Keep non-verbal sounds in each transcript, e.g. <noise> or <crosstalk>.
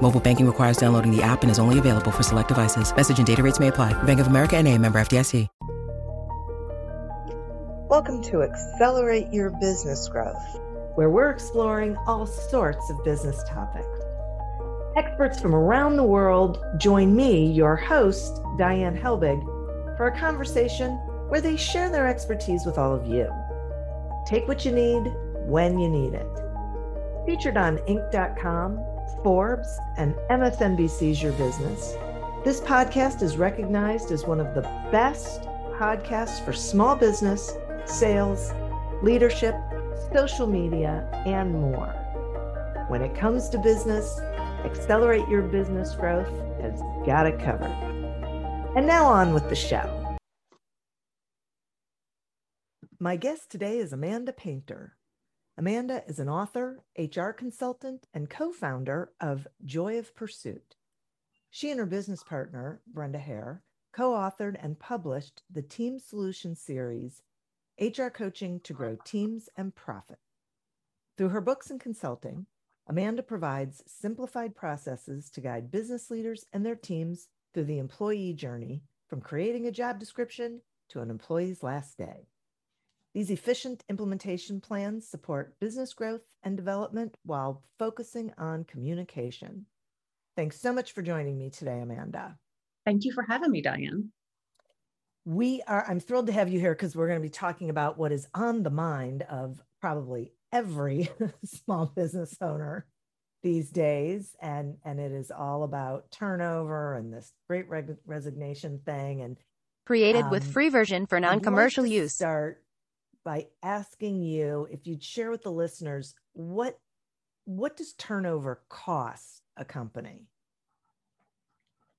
Mobile banking requires downloading the app and is only available for select devices. Message and data rates may apply. Bank of America and a member FDIC. Welcome to Accelerate Your Business Growth, where we're exploring all sorts of business topics. Experts from around the world join me, your host, Diane Helbig, for a conversation where they share their expertise with all of you. Take what you need when you need it. Featured on Inc.com, Forbes, and MSNBC's Your Business, this podcast is recognized as one of the best podcasts for small business sales, leadership, social media, and more. When it comes to business, Accelerate Your Business Growth has got it covered. And now on with the show. My guest today is Amanda Painter. Amanda is an author, HR consultant, and co founder of Joy of Pursuit. She and her business partner, Brenda Hare, co authored and published the Team Solution series HR Coaching to Grow Teams and Profit. Through her books and consulting, Amanda provides simplified processes to guide business leaders and their teams through the employee journey from creating a job description to an employee's last day. These efficient implementation plans support business growth and development while focusing on communication. Thanks so much for joining me today, Amanda. Thank you for having me, Diane we are i'm thrilled to have you here because we're going to be talking about what is on the mind of probably every <laughs> small business owner these days and and it is all about turnover and this great reg- resignation thing and created um, with free version for non-commercial like use start by asking you if you'd share with the listeners what what does turnover cost a company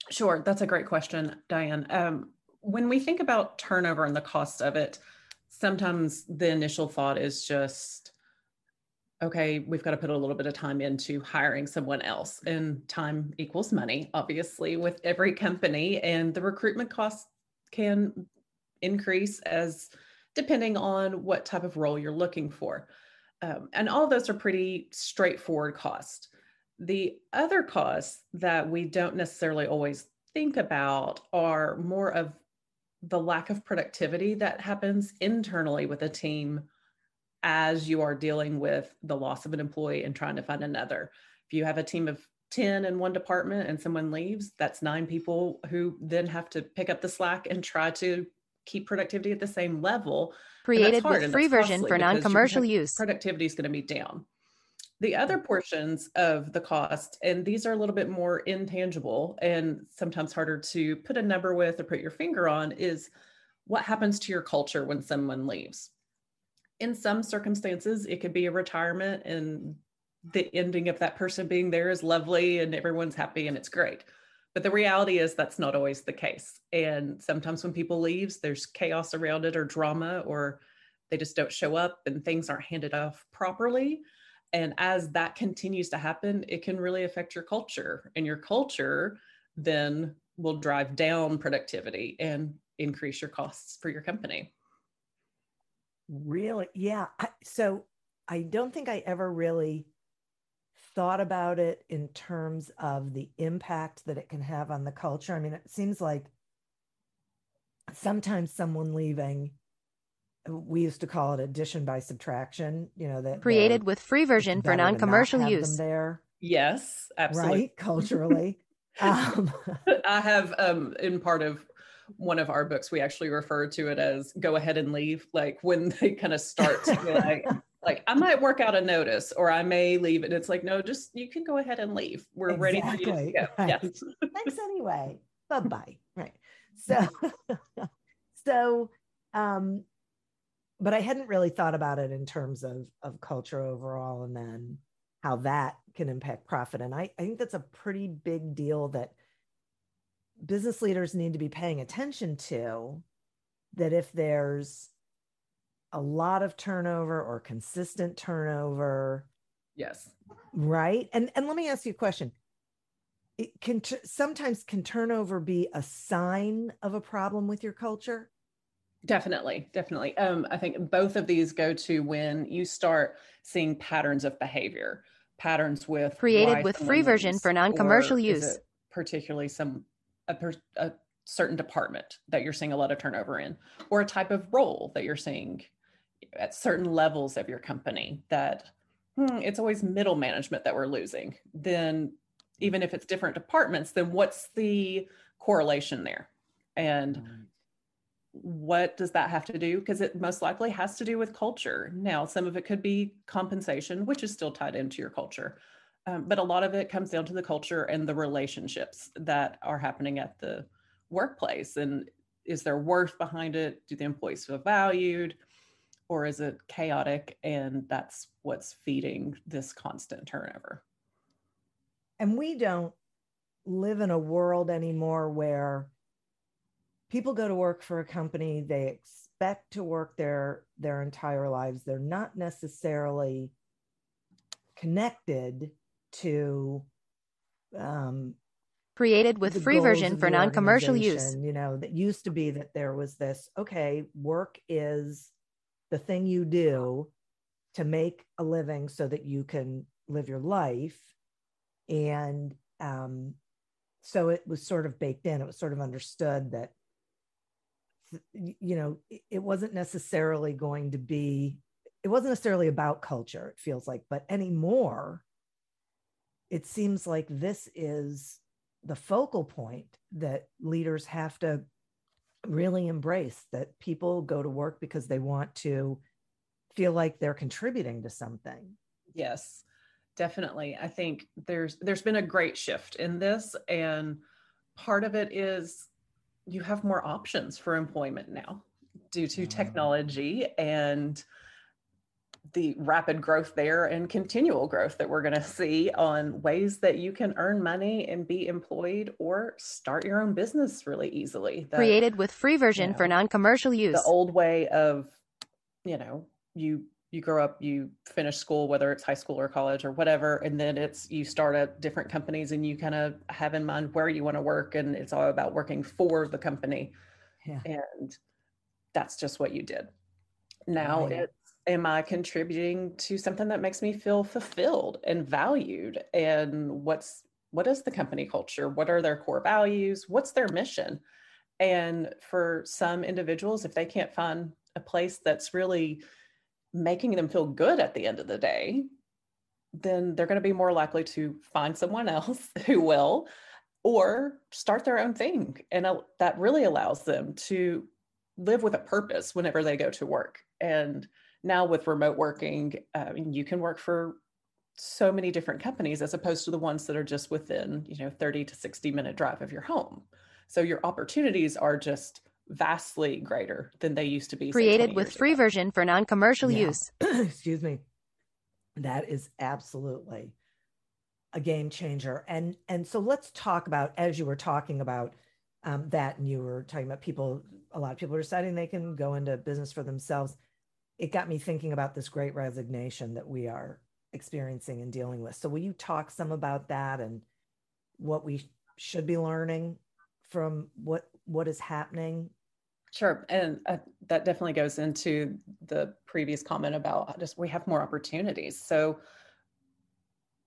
sure that's a great question diane um, when we think about turnover and the cost of it, sometimes the initial thought is just, okay, we've got to put a little bit of time into hiring someone else. And time equals money, obviously, with every company. And the recruitment costs can increase as depending on what type of role you're looking for. Um, and all those are pretty straightforward costs. The other costs that we don't necessarily always think about are more of the lack of productivity that happens internally with a team as you are dealing with the loss of an employee and trying to find another. If you have a team of 10 in one department and someone leaves, that's nine people who then have to pick up the slack and try to keep productivity at the same level. Created with free version for non commercial use. Productivity is going to be down the other mm-hmm. portions of the cost and these are a little bit more intangible and sometimes harder to put a number with or put your finger on is what happens to your culture when someone leaves in some circumstances it could be a retirement and the ending of that person being there is lovely and everyone's happy and it's great but the reality is that's not always the case. And sometimes when people leaves there's chaos around it or drama or they just don't show up and things aren't handed off properly. And as that continues to happen it can really affect your culture. And your culture then will drive down productivity and increase your costs for your company. Really? Yeah. So i don't think i ever really thought about it in terms of the impact that it can have on the culture. I mean it seems like sometimes someone leaving we used to call it addition by subtraction you know that created with free version for non-commercial use. there. Yes absolutely. Right culturally. <laughs> Um, i have um in part of one of our books we actually refer to it as go ahead and leave like when they kind of start to like <laughs> like i might work out a notice or i may leave and it's like no just you can go ahead and leave we're exactly. ready for you to go right. yes <laughs> thanks anyway bye-bye <laughs> right so <laughs> so um but I hadn't really thought about it in terms of of culture overall and then how that can impact profit. And I, I think that's a pretty big deal that business leaders need to be paying attention to that if there's a lot of turnover or consistent turnover, yes, right? And and let me ask you a question. It can t- sometimes can turnover be a sign of a problem with your culture? Definitely, definitely. Um, I think both of these go to when you start seeing patterns of behavior, patterns with created with free version for non-commercial use, particularly some a, a certain department that you're seeing a lot of turnover in, or a type of role that you're seeing at certain levels of your company that hmm, it's always middle management that we're losing. Then, even if it's different departments, then what's the correlation there? And what does that have to do? Because it most likely has to do with culture. Now, some of it could be compensation, which is still tied into your culture. Um, but a lot of it comes down to the culture and the relationships that are happening at the workplace. And is there worth behind it? Do the employees feel valued? Or is it chaotic? And that's what's feeding this constant turnover. And we don't live in a world anymore where people go to work for a company they expect to work their their entire lives they're not necessarily connected to um, created with free version for non-commercial use you know that used to be that there was this okay work is the thing you do to make a living so that you can live your life. And um, so it was sort of baked in it was sort of understood that you know it wasn't necessarily going to be it wasn't necessarily about culture it feels like but anymore it seems like this is the focal point that leaders have to really embrace that people go to work because they want to feel like they're contributing to something yes definitely i think there's there's been a great shift in this and part of it is you have more options for employment now due to mm. technology and the rapid growth there and continual growth that we're going to see on ways that you can earn money and be employed or start your own business really easily. That, Created with free version you know, for non-commercial use. The old way of, you know, you you grow up, you finish school, whether it's high school or college or whatever, and then it's you start at different companies and you kind of have in mind where you want to work, and it's all about working for the company, yeah. and that's just what you did. Now right. it's am I contributing to something that makes me feel fulfilled and valued, and what's what is the company culture? What are their core values? What's their mission? And for some individuals, if they can't find a place that's really making them feel good at the end of the day, then they're going to be more likely to find someone else <laughs> who will or start their own thing. And that really allows them to live with a purpose whenever they go to work. And now with remote working, uh, you can work for so many different companies as opposed to the ones that are just within, you know, 30 to 60 minute drive of your home. So your opportunities are just vastly greater than they used to be. Created with free ago. version for non-commercial yeah. use. <clears throat> Excuse me. That is absolutely a game changer. And and so let's talk about as you were talking about um, that, and you were talking about people. A lot of people are deciding they can go into business for themselves. It got me thinking about this great resignation that we are experiencing and dealing with. So will you talk some about that and what we should be learning from what what is happening Sure. And uh, that definitely goes into the previous comment about just we have more opportunities. So,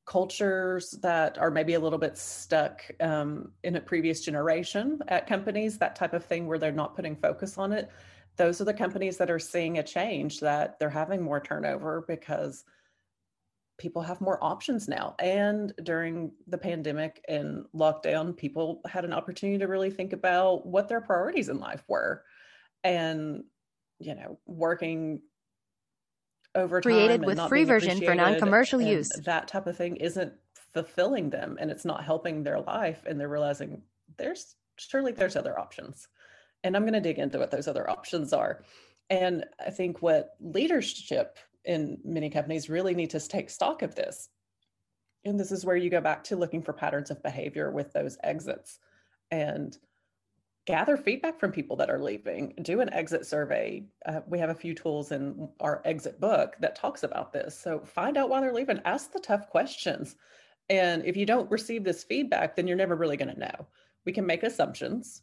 cultures that are maybe a little bit stuck um, in a previous generation at companies, that type of thing where they're not putting focus on it, those are the companies that are seeing a change that they're having more turnover because people have more options now. And during the pandemic and lockdown, people had an opportunity to really think about what their priorities in life were and you know working overtime created with free version for non-commercial use that type of thing isn't fulfilling them and it's not helping their life and they're realizing there's surely there's other options and i'm going to dig into what those other options are. And i think what leadership in many companies really need to take stock of this. And this is where you go back to looking for patterns of behavior with those exits and gather feedback from people that are leaving. Do an exit survey. Uh, we have a few tools in our exit book that talks about this. So find out why they're leaving. Ask the tough questions. And if you don't receive this feedback then you're never really going to know. We can make assumptions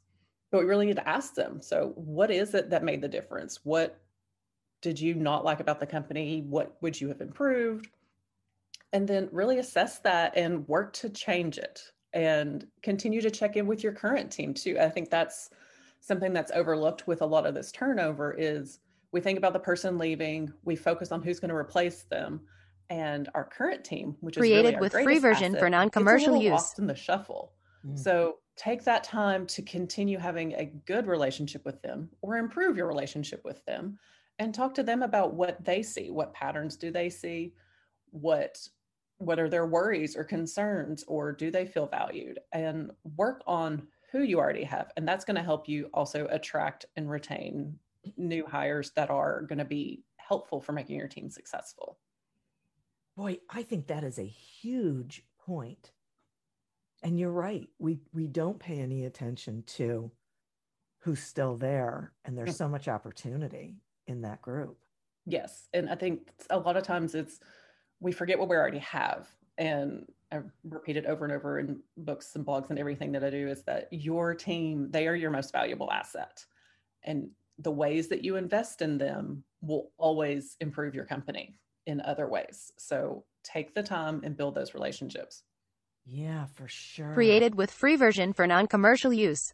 but we really need to ask them so what is it that made the difference what did you not like about the company what would you have improved and then really assess that and work to change it and continue to check in with your current team too. I think that's something that's overlooked with a lot of this turnover is we think about the person leaving, we focus on who's going to replace them, and our current team, which is created really with free version asset, for non-commercial use, lost in the shuffle. Mm-hmm. So take that time to continue having a good relationship with them or improve your relationship with them and talk to them about what they see what patterns do they see what what are their worries or concerns or do they feel valued and work on who you already have and that's going to help you also attract and retain new hires that are going to be helpful for making your team successful. Boy i think that is a huge point and you're right we we don't pay any attention to who's still there and there's so much opportunity in that group yes and i think a lot of times it's we forget what we already have. And I repeat it over and over in books and blogs and everything that I do is that your team, they are your most valuable asset. And the ways that you invest in them will always improve your company in other ways. So take the time and build those relationships. Yeah, for sure. Created with free version for non commercial use.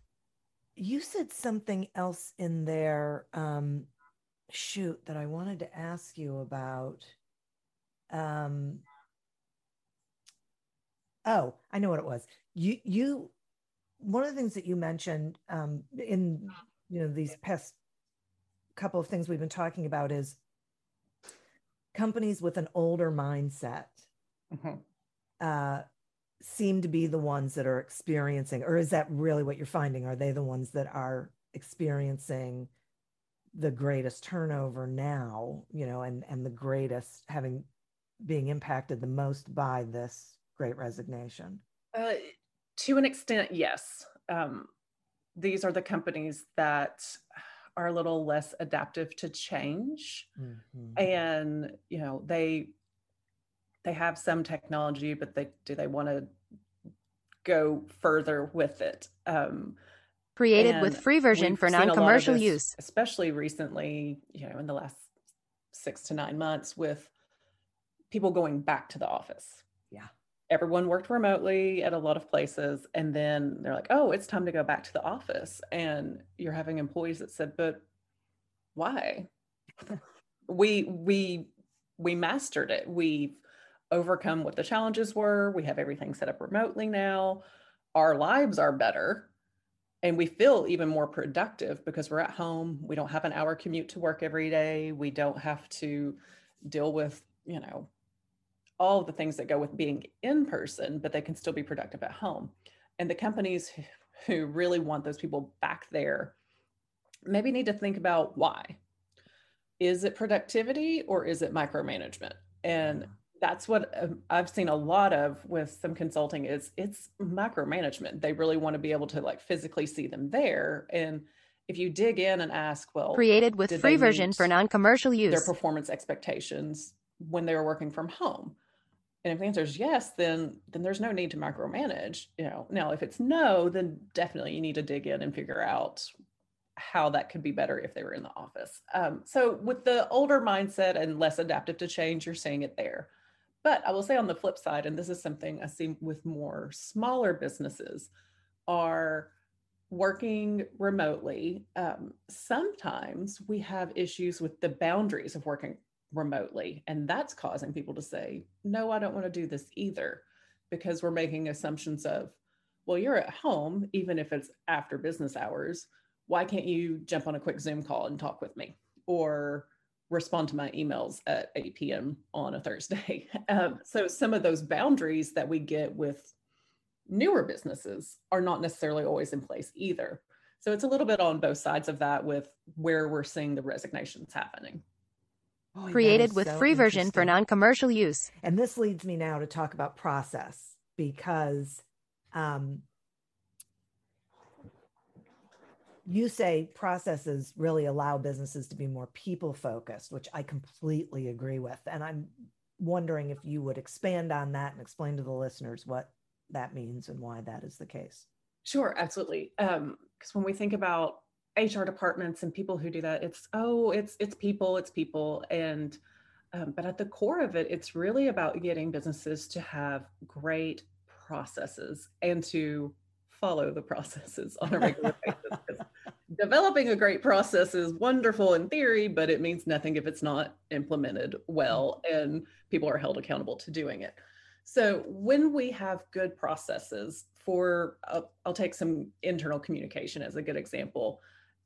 You said something else in there, um, shoot, that I wanted to ask you about um oh i know what it was you you one of the things that you mentioned um in you know these past couple of things we've been talking about is companies with an older mindset mm-hmm. uh seem to be the ones that are experiencing or is that really what you're finding are they the ones that are experiencing the greatest turnover now you know and and the greatest having being impacted the most by this great resignation? Uh, to an extent, yes. Um, these are the companies that are a little less adaptive to change mm-hmm. and you know they they have some technology but they do they want to go further with it um, created with free version for non-commercial this, use especially recently you know in the last six to nine months with people going back to the office. Yeah. Everyone worked remotely at a lot of places. And then they're like, oh, it's time to go back to the office. And you're having employees that said, but why? <laughs> we, we, we mastered it. We've overcome what the challenges were. We have everything set up remotely now. Our lives are better and we feel even more productive because we're at home. We don't have an hour commute to work every day. We don't have to deal with, you know, all the things that go with being in person, but they can still be productive at home. And the companies who really want those people back there maybe need to think about why. Is it productivity or is it micromanagement? And that's what um, I've seen a lot of with some consulting is it's micromanagement. They really want to be able to like physically see them there. And if you dig in and ask, well, created with free version for non-commercial use, their performance expectations when they were working from home and if the answer is yes, then then there's no need to micromanage. You know, now if it's no, then definitely you need to dig in and figure out how that could be better if they were in the office. Um, so with the older mindset and less adaptive to change, you're seeing it there. But I will say on the flip side, and this is something I see with more smaller businesses, are working remotely. Um, sometimes we have issues with the boundaries of working remotely. And that's causing people to say, no, I don't want to do this either, because we're making assumptions of, well, you're at home, even if it's after business hours. Why can't you jump on a quick Zoom call and talk with me? Or respond to my emails at 8 p.m. on a Thursday. <laughs> Um, so some of those boundaries that we get with newer businesses are not necessarily always in place either. So it's a little bit on both sides of that with where we're seeing the resignations happening. Oh, created with so free version for non-commercial use. And this leads me now to talk about process because um, you say processes really allow businesses to be more people focused, which I completely agree with. And I'm wondering if you would expand on that and explain to the listeners what that means and why that is the case. Sure, absolutely. Because um, when we think about HR departments and people who do that, it's oh, it's it's people, it's people, and um, but at the core of it, it's really about getting businesses to have great processes and to follow the processes on a regular <laughs> basis. Developing a great process is wonderful in theory, but it means nothing if it's not implemented well and people are held accountable to doing it. So when we have good processes for, uh, I'll take some internal communication as a good example,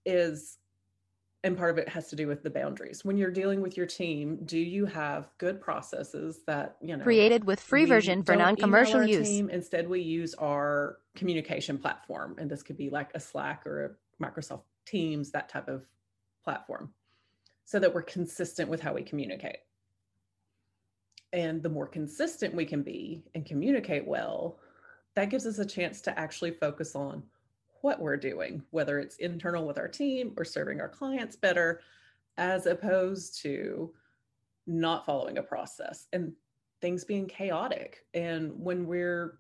is and part of it has to do with the boundaries when you're dealing with your team do you have good processes that you know created with free version for non-commercial use team. instead we use our communication platform and this could be like a slack or a microsoft teams that type of platform so that we're consistent with how we communicate and the more consistent we can be and communicate well that gives us a chance to actually focus on what we're doing, whether it's internal with our team or serving our clients better, as opposed to not following a process and things being chaotic. And when we're,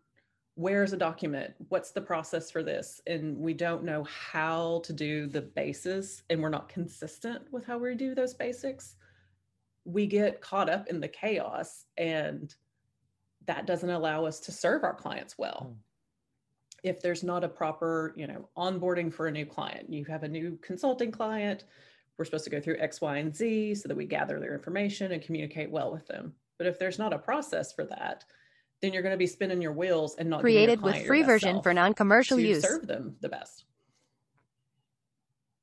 where's a document? What's the process for this? And we don't know how to do the basis and we're not consistent with how we do those basics, we get caught up in the chaos and that doesn't allow us to serve our clients well. Mm if there's not a proper, you know, onboarding for a new client, you have a new consulting client, we're supposed to go through X, Y, and Z so that we gather their information and communicate well with them. But if there's not a process for that, then you're going to be spinning your wheels and not created with free version for non-commercial use. Serve them the best.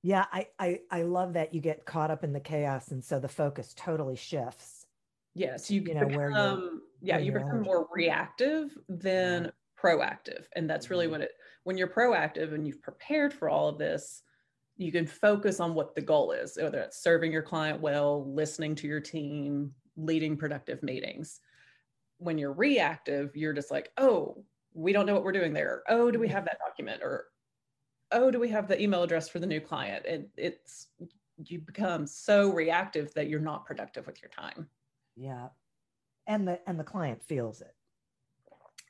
Yeah, I, I I love that you get caught up in the chaos, and so the focus totally shifts. Yes, you, you know become, where you're, yeah, you become more reactive than yeah proactive and that's really mm-hmm. what it when you're proactive and you've prepared for all of this you can focus on what the goal is whether it's serving your client well listening to your team leading productive meetings when you're reactive you're just like oh we don't know what we're doing there. Oh do we have that document? Or oh do we have the email address for the new client? And it's you become so reactive that you're not productive with your time. Yeah. And the and the client feels it.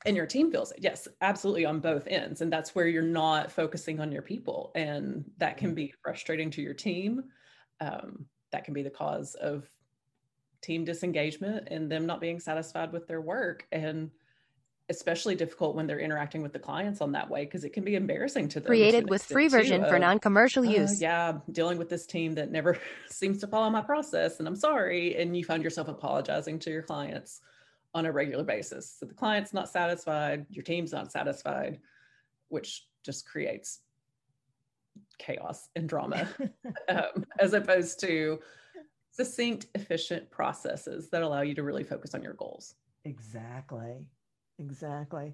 And your team feels it. Yes absolutely on both ends. And that's where you're not focusing on your people. And that can mm-hmm. be frustrating to your team. Um, that can be the cause of team disengagement and them not being satisfied with their work and especially difficult when they're interacting with the clients on that way because it can be embarrassing to them created to with free version of, for non-commercial uh, use yeah dealing with this team that never <laughs> seems to follow my process and i'm sorry and you find yourself apologizing to your clients on a regular basis. So the client's not satisfied, your team's not satisfied, which just creates chaos and drama, <laughs> um, as opposed to succinct, efficient processes that allow you to really focus on your goals. Exactly. Exactly.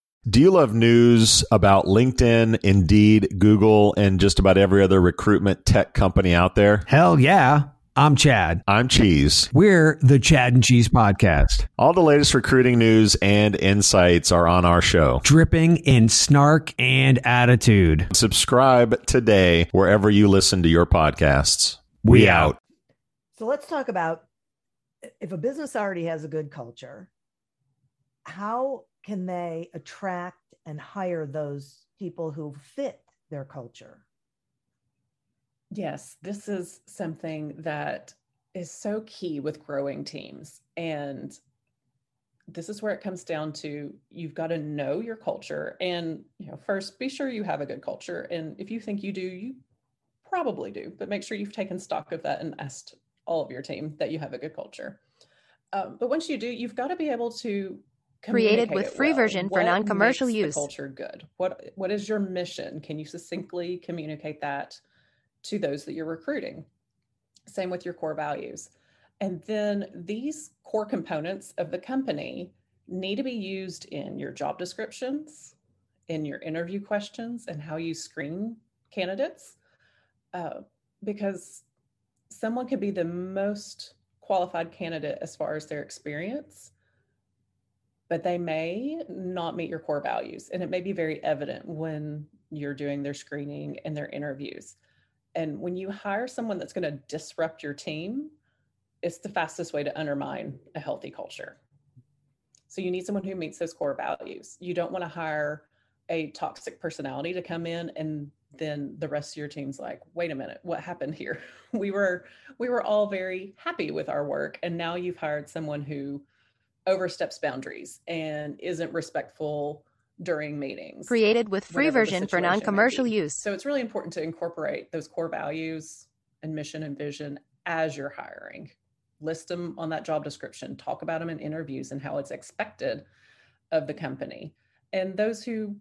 Do you love news about LinkedIn, Indeed, Google, and just about every other recruitment tech company out there? Hell yeah. I'm Chad. I'm Cheese. We're the Chad and Cheese Podcast. All the latest recruiting news and insights are on our show, dripping in snark and attitude. Subscribe today wherever you listen to your podcasts. We, we out. So let's talk about if a business already has a good culture, how can they attract and hire those people who fit their culture? Yes, this is something that is so key with growing teams. And this is where it comes down to you've got to know your culture and you know first be sure you have a good culture and if you think you do you probably do but make sure you've taken stock of that and asked all of your team that you have a good culture um, but once you do you've got to be able to Created with free well. version for What non-commercial makes the use. culture good. What what is your mission? Can you succinctly communicate that to those that you're recruiting? Same with your core values. And then these core components of the company need to be used in your job descriptions, in your interview questions, and how you screen candidates. Uh, because someone could be the most qualified candidate as far as their experience, but they may not meet your core values. And it may be very evident when you're doing their screening and their interviews. And when you hire someone that's going to disrupt your team, it's the fastest way to undermine a healthy culture. So you need someone who meets those core values. You don't want to hire a toxic personality to come in and then the rest of your team's like, wait a minute, what happened here? <laughs> We were we were all very happy with our work and now you've hired someone who oversteps boundaries and isn't respectful during meetings. Created with free version for non-commercial use. So it's really important to incorporate those core values and mission and vision as you're hiring. List them on that job description, talk about them in interviews and how it's expected of the company. And those who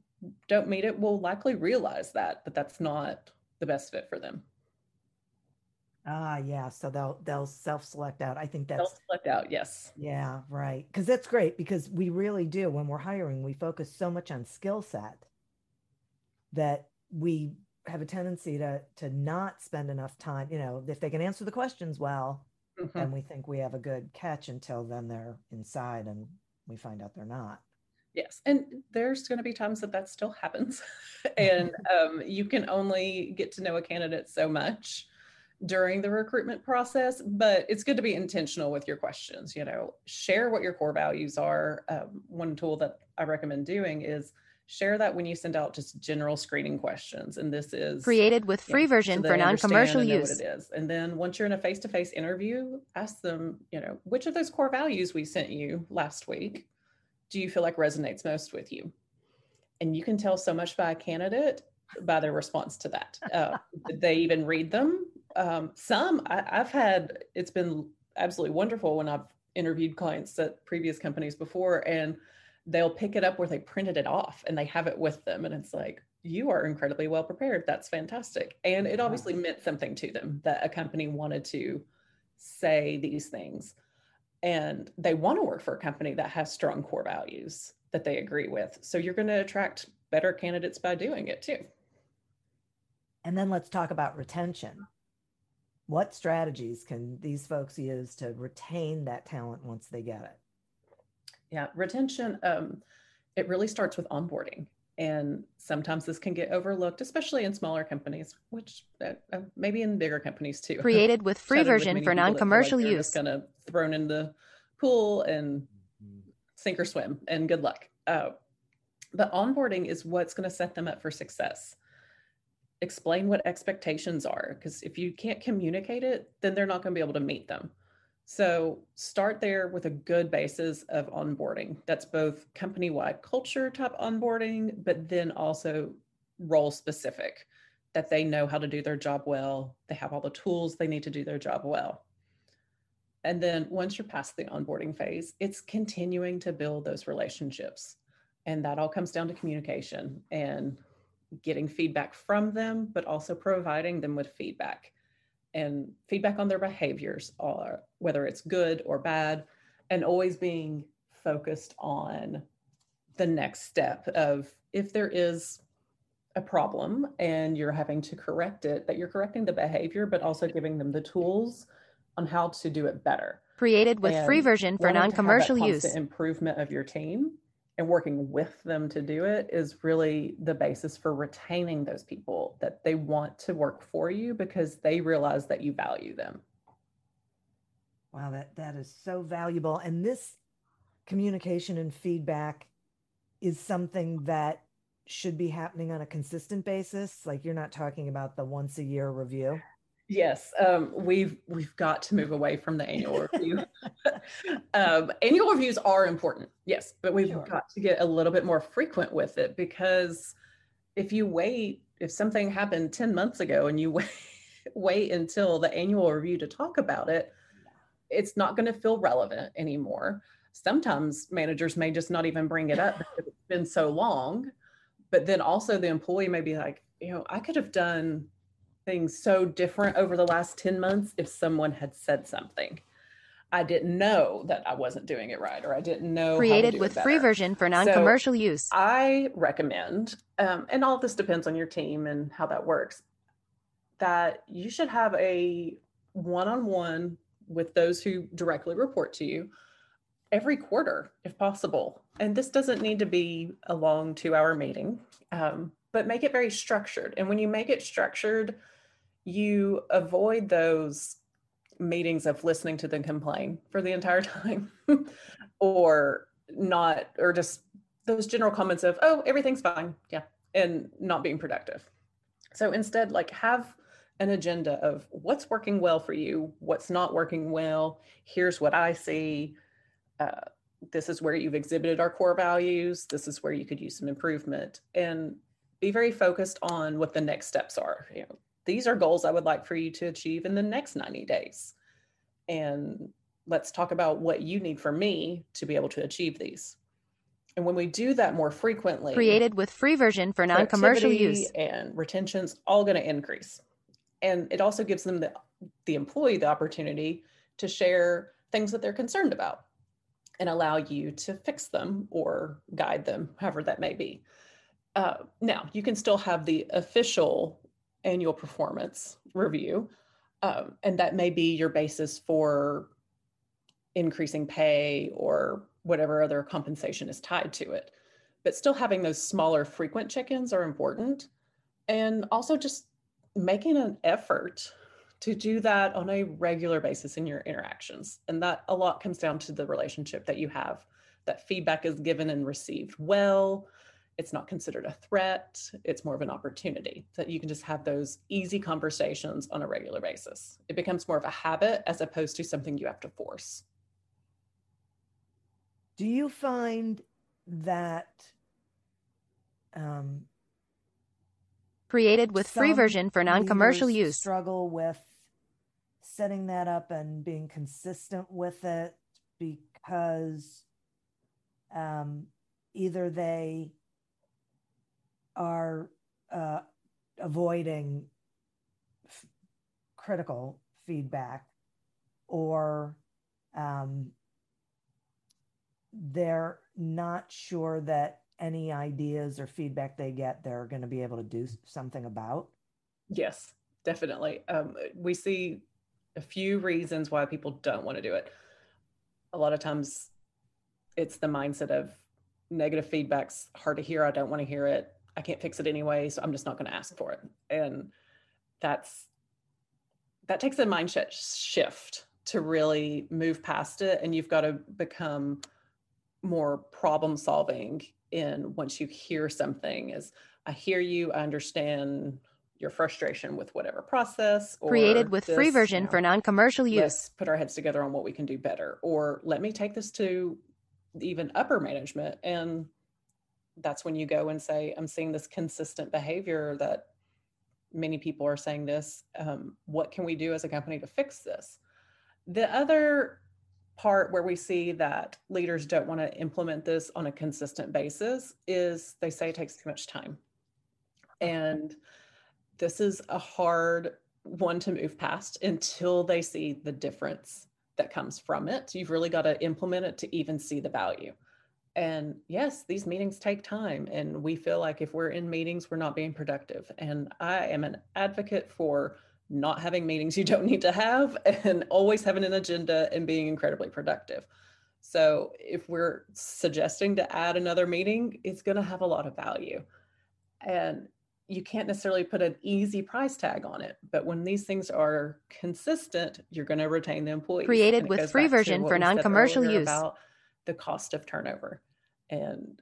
don't meet it will likely realize that that that's not the best fit for them. Ah, yeah. So they'll they'll self-select out. I think that's They'll select out, yes. Yeah, right. Because that's great because we really do when we're hiring, we focus so much on skill set that we have a tendency to to not spend enough time. You know, if they can answer the questions well, Mhm. then we think we have a good catch until then they're inside and we find out they're not. Yes, and there's going to be times that that still happens, <laughs> and um, you can only get to know a candidate so much during the recruitment process. But it's good to be intentional with your questions. You know, share what your core values are. Um, one tool that I recommend doing is share that when you send out just general screening questions, and this is Created with you free know, version they for non-commercial use. It is, and then once you're in a face-to-face interview, ask them, you know, which of those core values we sent you last week do you feel like resonates most with you? And you can tell so much by a candidate by their response to that. Uh, did they even read them? Um, some I, I've had. It's been absolutely wonderful when I've interviewed clients at previous companies before, and they'll pick it up where they printed it off and they have it with them, and it's like you are incredibly well prepared. That's fantastic. And it obviously meant something to them that a company wanted to say these things. And they want to work for a company that has strong core values that they agree with. So you're going to attract better candidates by doing it too. And then let's talk about retention. What strategies can these folks use to retain that talent once they get it? Yeah, retention, um, it really starts with onboarding. And sometimes this can get overlooked, especially in smaller companies, which uh, uh, maybe in bigger companies too. Created with free <laughs> Chatted with version for people that feel like non-commercial they're use. Just kind of thrown in the pool and sink or swim, and good luck. Uh, but onboarding is what's going to set them up for success. Explain what expectations are, because if you can't communicate it, then they're not going to be able to meet them. So start there with a good basis of onboarding. That's both company wide culture type onboarding, but then also role specific, that they know how to do their job well. They have all the tools they need to do their job well. And then once you're past the onboarding phase, it's continuing to build those relationships. And that all comes down to communication and getting feedback from them, but also providing them with feedback and feedback on their behaviors, or whether it's good or bad, and always being focused on the next step of if there is a problem and you're having to correct it, that you're correcting the behavior, but also giving them the tools on how to do it better. Created with free version for wanting to have that non-commercial use. Improvement of your team and working with them to do it is really the basis for retaining those people that they want to work for you because they realize that you value them. Wow, that that is so valuable. And this communication and feedback is something that should be happening on a consistent basis. Like you're not talking about the once a year review. Yes, um, we've we've got to move away from the annual review. <laughs> um, annual reviews are important, yes, but we've Sure. got to get a little bit more frequent with it because if you wait, if something happened ten months ago and you <laughs> wait wait until the annual review to talk about it, it's not going to feel relevant anymore. sometimes managers may just not even bring it up because it's <laughs> been so long. But then also the employee may be like, you know, I could have done things so different over the last 10 months if someone had said something. I didn't know that I wasn't doing it right, or I didn't know. Created with free version for non-commercial so use. I recommend, um, and all of this depends on your team and how that works, that you should have a one-on-one with those who directly report to you every quarter, if possible. And this doesn't need to be a long two-hour meeting, um, but make it very structured. And when you make it structured, you avoid those meetings of listening to them complain for the entire <laughs> time <laughs> or not or just those general comments of oh everything's fine. Yeah. And not being productive. So instead like have an agenda of what's working well for you what's not working well here's what i see uh, this is where you've exhibited our core values this is where you could use some improvement and be very focused on what the next steps are. You know these are goals I would like for you to achieve in the next 90 days. And let's talk about what you need from me to be able to achieve these. And when we do that more frequently, created with free version for non-commercial use and retention's all going to increase. And it also gives them the the employee the opportunity to share things that they're concerned about and allow you to fix them or guide them, however that may be. Uh, now, you can still have the official annual performance review. Um, and that may be your basis for increasing pay or whatever other compensation is tied to it. But still having those smaller frequent check ins are important. And also just making an effort to do that on a regular basis in your interactions. And that a lot comes down to the relationship that you have, that feedback is given and received well, it's not considered a threat. It's more of an opportunity that you can just have those easy conversations on a regular basis. It becomes more of a habit as opposed to something you have to force. Do you find that um, created with free version for non-commercial use. struggle with setting that up and being consistent with it because um, either they are uh, avoiding f- critical feedback or um, they're not sure that any ideas or feedback they get they're going to be able to do something about? Yes definitely. Um, we see a few reasons why people don't want to do it. A lot of times it's the mindset of negative feedback's hard to hear i don't want to hear it I can't fix it anyway, so I'm just not going to ask for it. And that's that takes a mindset shift to really move past it and you've got to become more problem solving in once you hear something is I hear you, I understand your frustration with whatever process or created with this, free version you know, for non-commercial use. Let's put our heads together on what we can do better or let me take this to even upper management and that's when you go and say, I'm seeing this consistent behavior that many people are saying this. Um, what can we do as a company to fix this? The other part where we see that leaders don't want to implement this on a consistent basis is they say it takes too much time. And this is a hard one to move past until they see the difference that comes from it. You've really got to implement it to even see the value. And yes, these meetings take time. And we feel like if we're in meetings, we're not being productive. And I am an advocate for not having meetings you don't need to have <laughs> and always having an agenda and being incredibly productive. So if we're suggesting to add another meeting, it's going to have a lot of value. And you can't necessarily put an easy price tag on it, but when these things are consistent, you're going to retain the employee. Created with free version for non-commercial use. About the cost of turnover. And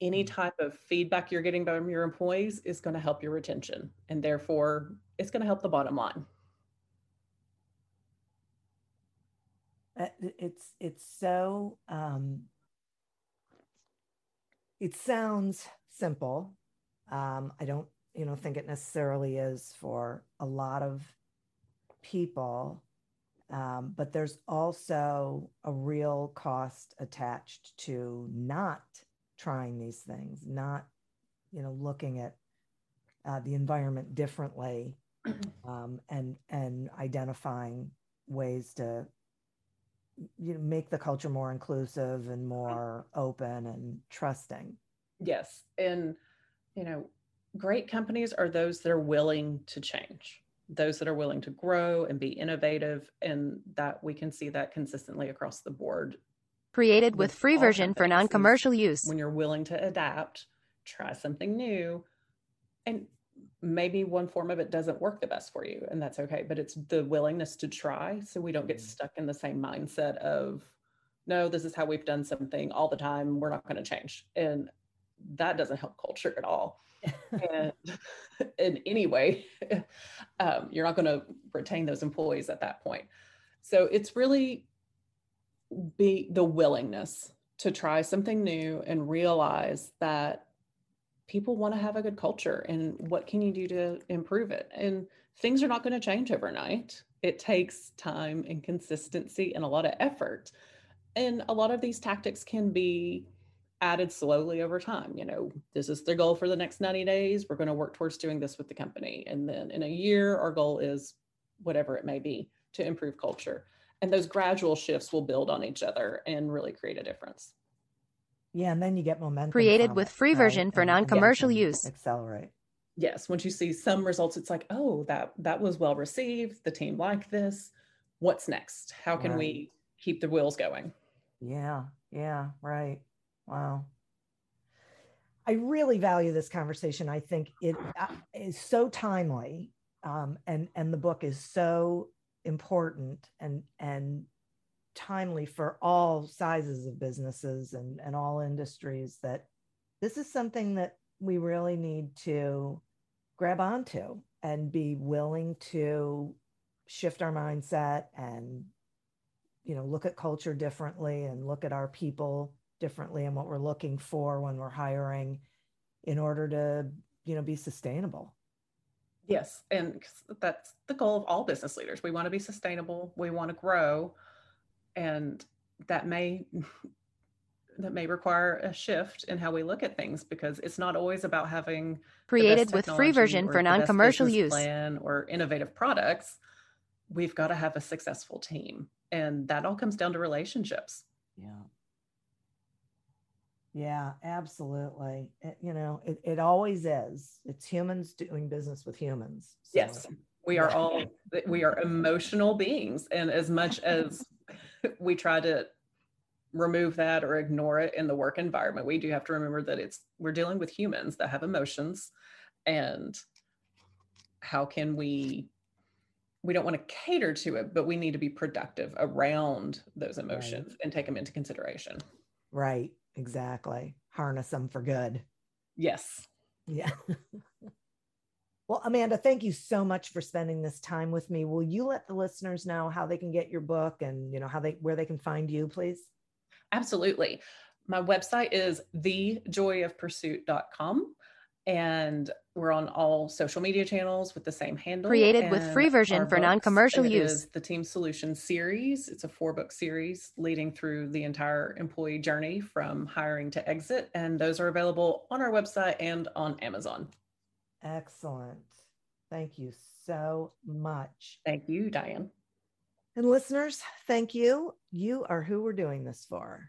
any mm. type of feedback you're getting from your employees is going to help your retention. And therefore, it's going to help the bottom line. Uh, it's it's so um, it sounds simple. Um, I don't you know think it necessarily is for a lot of people Um, but there's also a real cost attached to not trying these things, not, you know, looking at uh, the environment differently <clears throat> um, and and identifying ways to you know, make the culture more inclusive and more open and trusting. Yes, and you know, great companies are those that are willing to change, those that are willing to grow and be innovative, and that we can see that consistently across the board. Created with, with free version for non-commercial use. When you're willing to adapt, try something new, and maybe one form of it doesn't work the best for you and that's okay but it's the willingness to try so we don't get mm-hmm. stuck in the same mindset of no this is how we've done something all the time we're not going to change and that doesn't help culture at all. <laughs> And <laughs> in any way <laughs> um, you're not going to retain those employees at that point. So it's really be the willingness to try something new and realize that people want to have a good culture and what can you do to improve it? And things are not going to change overnight. It takes time and consistency and a lot of effort. And a lot of these tactics can be added slowly over time you know this is the goal for the next 90 days we're going to work towards doing this with the company and then in a year our goal is whatever it may be to improve culture and those gradual shifts will build on each other and really create a difference yeah, and then you get momentum. Created with it, free right? version for non-commercial use. Accelerate. Yes, once you see some results, it's like, oh, that that was well received. The team liked this. What's next? How can right. we keep the wheels going? Yeah, yeah, right. Wow. I really value this conversation. I think it uh, so timely, um, and and the book is so important and and timely for all sizes of businesses and, and all industries that this is something that we really need to grab onto and be willing to shift our mindset and you know look at culture differently and look at our people differently and what we're looking for when we're hiring in order to you know be sustainable. Yes and that's the goal of all business leaders. We want to be sustainable we want to grow and that may <laughs> that may require a shift in how we look at things because it's not always about having created with free version for non-commercial use. plan or innovative products. We've got to have a successful team and that all comes down to relationships. Yeah yeah absolutely it, you know it, it always is it's humans doing business with humans so. yes we are all we are emotional beings and as much as we try to remove that or ignore it in the work environment we do have to remember that it's we're dealing with humans that have emotions and how can we we don't want to cater to it but we need to be productive around those emotions right. and take them into consideration right exactly harness them for good yes yeah <laughs> Well, Amanda, thank you so much for spending this time with me. Will you let the listeners know how they can get your book and you know how they where they can find you, please? Absolutely. My website is thejoyofpursuit.com and we're on all social media channels with the same handle. Created with free version for non-commercial use. the Team Solutions series. It's a four-book series leading through the entire employee journey from hiring to exit, and those are available on our website and on Amazon. Excellent. Thank you so much. Thank you, Diane. And listeners, thank you. You are who we're doing this for.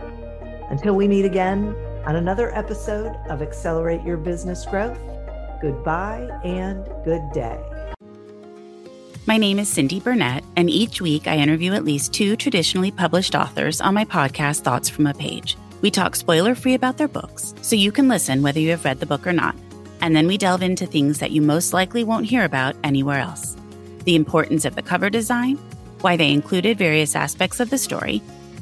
Until we meet again on another episode of Accelerate Your Business Growth, goodbye and good day. My name is Cindy Burnett, and each week I interview at least two traditionally published authors on my podcast, Thoughts from a Page. We talk spoiler free about their books, so you can listen whether you have read the book or not and then we delve into things that you most likely won't hear about anywhere else. the importance of the cover design, why they included various aspects of the story,